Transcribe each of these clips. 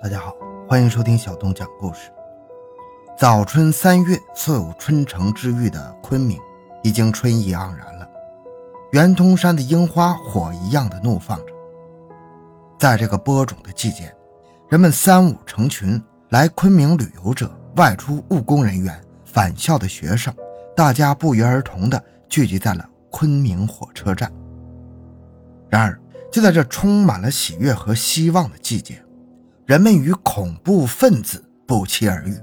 大家好，欢迎收听小东讲故事。早春三月，素有春城之誉的昆明，已经春意盎然了。圆通山的樱花火一样的怒放着。在这个播种的季节，人们三五成群来昆明旅游者、外出务工人员、返校的学生，大家不约而同地聚集在了昆明火车站。然而，就在这充满了喜悦和希望的季节，人们与恐怖分子不期而遇。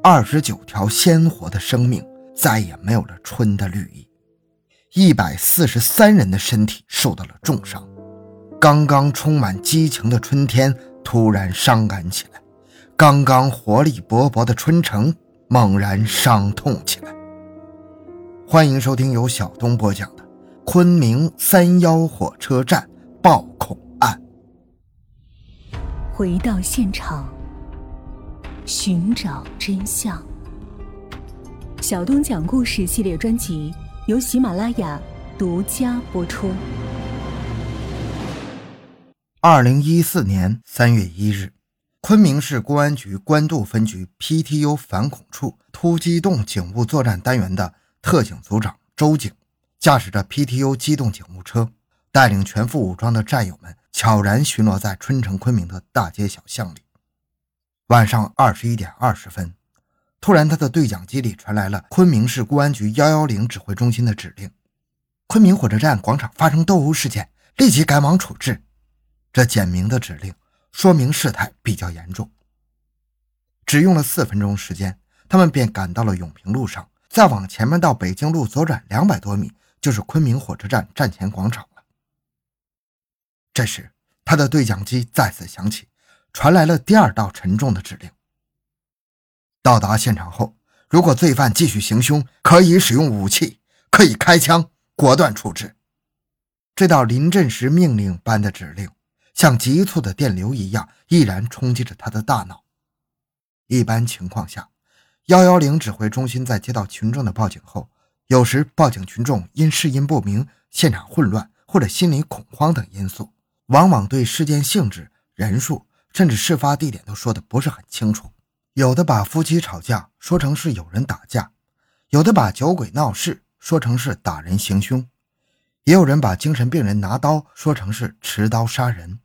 二十九条鲜活的生命再也没有了春的绿意，一百四十三人的身体受到了重伤。刚刚充满激情的春天突然伤感起来，刚刚活力勃勃的春城猛然伤痛起来。欢迎收听由小东播讲的《昆明三幺火车站爆恐》。回到现场，寻找真相。小东讲故事系列专辑由喜马拉雅独家播出。二零一四年三月一日，昆明市公安局官渡分局 PTU 反恐处突击动警务作战单元的特警组长周警，驾驶着 PTU 机动警务车，带领全副武装的战友们。悄然巡逻在春城昆明的大街小巷里。晚上二十一点二十分，突然他的对讲机里传来了昆明市公安局幺幺零指挥中心的指令：昆明火车站广场发生斗殴事件，立即赶往处置。这简明的指令说明事态比较严重。只用了四分钟时间，他们便赶到了永平路上，再往前面到北京路左转两百多米，就是昆明火车站站前广场。这时，他的对讲机再次响起，传来了第二道沉重的指令：到达现场后，如果罪犯继续行凶，可以使用武器，可以开枪，果断处置。这道临阵时命令般的指令，像急促的电流一样，毅然冲击着他的大脑。一般情况下，幺幺零指挥中心在接到群众的报警后，有时报警群众因事因不明、现场混乱或者心理恐慌等因素。往往对事件性质、人数，甚至事发地点都说的不是很清楚。有的把夫妻吵架说成是有人打架，有的把酒鬼闹事说成是打人行凶，也有人把精神病人拿刀说成是持刀杀人。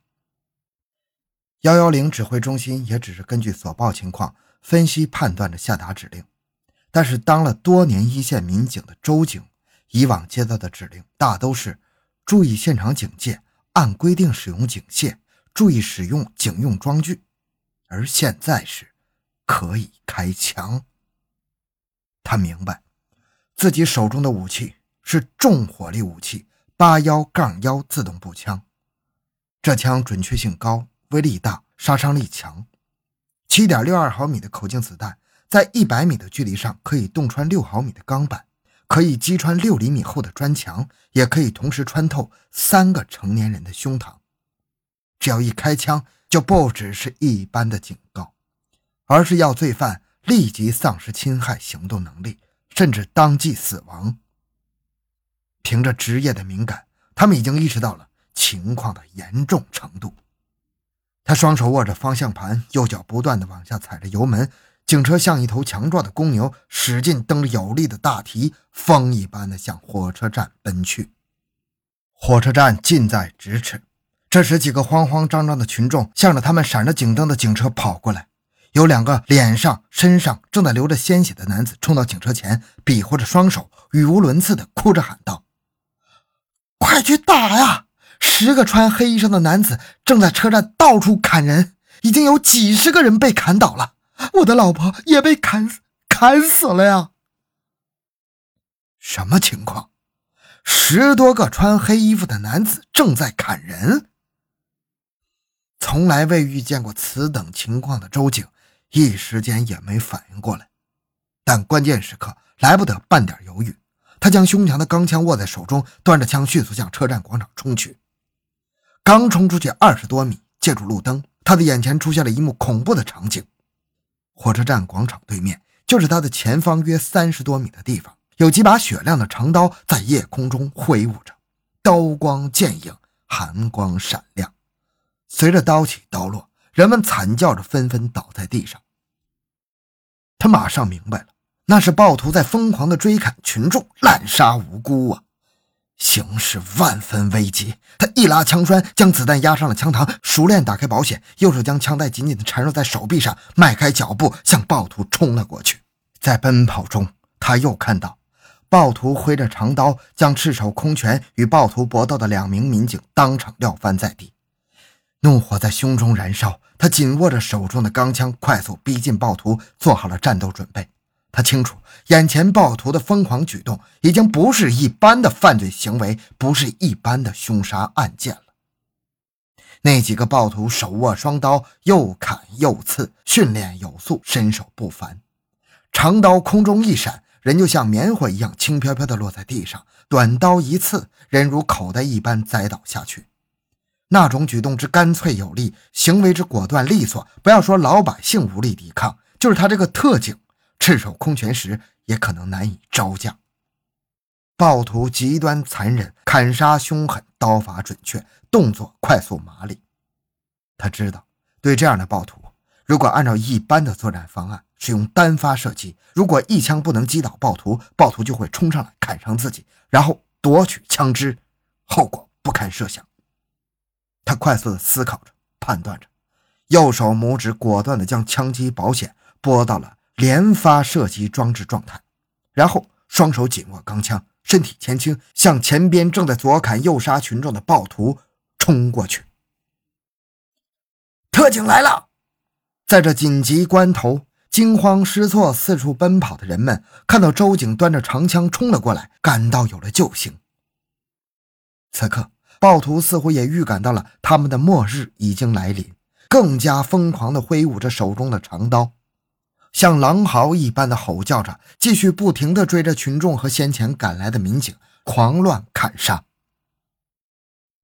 幺幺零指挥中心也只是根据所报情况分析判断着下达指令，但是当了多年一线民警的周警，以往接到的指令大都是注意现场警戒。按规定使用警械，注意使用警用装具，而现在是可以开枪。他明白，自己手中的武器是重火力武器八幺杠幺自动步枪，这枪准确性高，威力大，杀伤力强。七点六二毫米的口径子弹，在一百米的距离上可以洞穿六毫米的钢板。可以击穿六厘米厚的砖墙，也可以同时穿透三个成年人的胸膛。只要一开枪，就不只是一般的警告，而是要罪犯立即丧失侵害行动能力，甚至当即死亡。凭着职业的敏感，他们已经意识到了情况的严重程度。他双手握着方向盘，右脚不断地往下踩着油门。警车像一头强壮的公牛，使劲蹬着有力的大蹄，风一般的向火车站奔去。火车站近在咫尺。这时，几个慌慌张张的群众向着他们闪着警灯的警车跑过来。有两个脸上、身上正在流着鲜血的男子冲到警车前，比划着双手，语无伦次的哭着喊道：“快去打呀！十个穿黑衣裳的男子正在车站到处砍人，已经有几十个人被砍倒了。”我的老婆也被砍死，砍死了呀！什么情况？十多个穿黑衣服的男子正在砍人。从来未遇见过此等情况的周警，一时间也没反应过来。但关键时刻来不得半点犹豫，他将胸前的钢枪握在手中，端着枪迅速向车站广场冲去。刚冲出去二十多米，借助路灯，他的眼前出现了一幕恐怖的场景。火车站广场对面，就是他的前方约三十多米的地方，有几把雪亮的长刀在夜空中挥舞着，刀光剑影，寒光闪亮。随着刀起刀落，人们惨叫着纷纷倒在地上。他马上明白了，那是暴徒在疯狂的追砍群众，滥杀无辜啊！形势万分危急，他一拉枪栓，将子弹压上了枪膛，熟练打开保险，右手将枪带紧紧地缠绕在手臂上，迈开脚步向暴徒冲了过去。在奔跑中，他又看到暴徒挥着长刀，将赤手空拳与暴徒搏斗的两名民警当场撂翻在地，怒火在胸中燃烧。他紧握着手中的钢枪，快速逼近暴徒，做好了战斗准备。他清楚，眼前暴徒的疯狂举动已经不是一般的犯罪行为，不是一般的凶杀案件了。那几个暴徒手握双刀，又砍又刺，训练有素，身手不凡。长刀空中一闪，人就像棉花一样轻飘飘地落在地上；短刀一刺，人如口袋一般栽倒下去。那种举动之干脆有力，行为之果断利索，不要说老百姓无力抵抗，就是他这个特警，赤手空拳时也可能难以招架。暴徒极端残忍，砍杀凶狠，刀法准确，动作快速麻利。他知道，对这样的暴徒，如果按照一般的作战方案，使用单发射击，如果一枪不能击倒暴徒，暴徒就会冲上来砍伤自己，然后夺取枪支，后果不堪设想。他快速的思考着，判断着，右手拇指果断的将枪机保险拨到了连发射击装置状态，然后双手紧握钢枪，身体前倾，向前边正在左砍右杀群众的暴徒冲过去。特警来了！在这紧急关头，惊慌失措、四处奔跑的人们看到周警端着长枪冲了过来，感到有了救星。此刻。暴徒似乎也预感到了他们的末日已经来临，更加疯狂地挥舞着手中的长刀，像狼嚎一般的吼叫着，继续不停地追着群众和先前赶来的民警狂乱砍杀。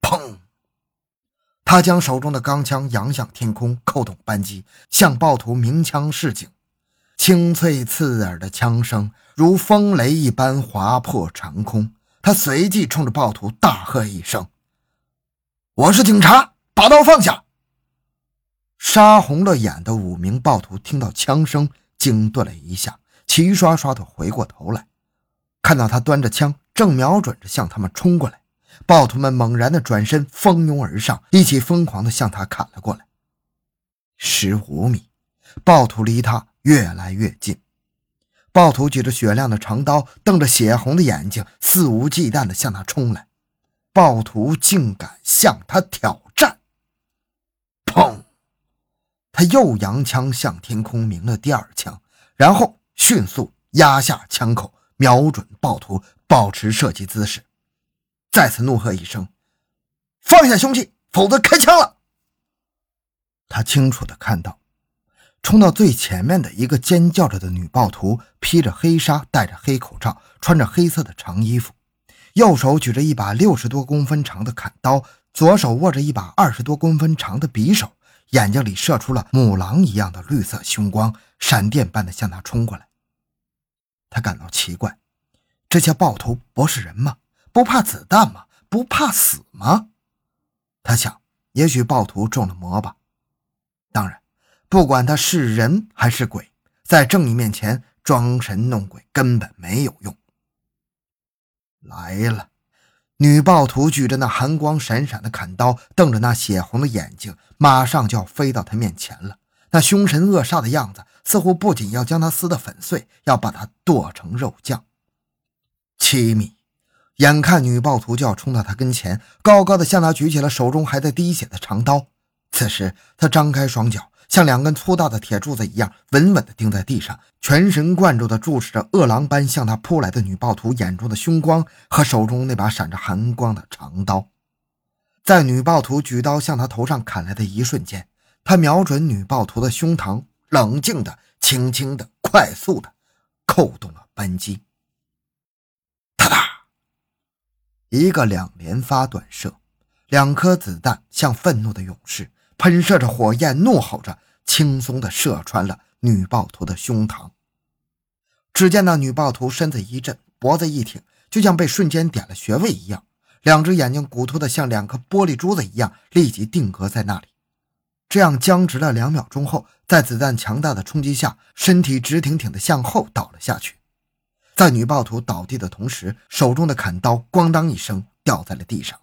砰！他将手中的钢枪扬向天空，扣动扳机，向暴徒鸣枪示警。清脆刺耳的枪声如风雷一般划破长空。他随即冲着暴徒大喝一声。我是警察，把刀放下！杀红了眼的五名暴徒听到枪声，惊顿了一下，齐刷刷的回过头来，看到他端着枪，正瞄准着向他们冲过来。暴徒们猛然的转身，蜂拥而上，一起疯狂的向他砍了过来。十五米，暴徒离他越来越近。暴徒举着雪亮的长刀，瞪着血红的眼睛，肆无忌惮的向他冲来。暴徒竟敢向他挑战！砰！他又扬枪向天空鸣了第二枪，然后迅速压下枪口，瞄准暴徒，保持射击姿势，再次怒喝一声：“放下凶器，否则开枪了！”他清楚的看到，冲到最前面的一个尖叫着的女暴徒，披着黑纱，戴着黑口罩，穿着黑色的长衣服。右手举着一把六十多公分长的砍刀，左手握着一把二十多公分长的匕首，眼睛里射出了母狼一样的绿色凶光，闪电般的向他冲过来。他感到奇怪，这些暴徒不是人吗？不怕子弹吗？不怕死吗？他想，也许暴徒中了魔吧。当然，不管他是人还是鬼，在正义面前装神弄鬼根本没有用。来了，女暴徒举着那寒光闪闪的砍刀，瞪着那血红的眼睛，马上就要飞到他面前了。那凶神恶煞的样子，似乎不仅要将他撕得粉碎，要把他剁成肉酱。七米，眼看女暴徒就要冲到他跟前，高高的向他举起了手中还在滴血的长刀。此时，他张开双脚。像两根粗大的铁柱子一样稳稳地钉在地上，全神贯注地注视着饿狼般向他扑来的女暴徒眼中的凶光和手中那把闪着寒光的长刀。在女暴徒举刀向他头上砍来的一瞬间，他瞄准女暴徒的胸膛，冷静地、轻轻地、快速地扣动了扳机。哒哒，一个两连发短射，两颗子弹像愤怒的勇士。喷射着火焰，怒吼着，轻松地射穿了女暴徒的胸膛。只见那女暴徒身子一震，脖子一挺，就像被瞬间点了穴位一样，两只眼睛骨突的像两颗玻璃珠子一样，立即定格在那里。这样僵直了两秒钟后，在子弹强大的冲击下，身体直挺挺地向后倒了下去。在女暴徒倒地的同时，手中的砍刀咣当一声掉在了地上。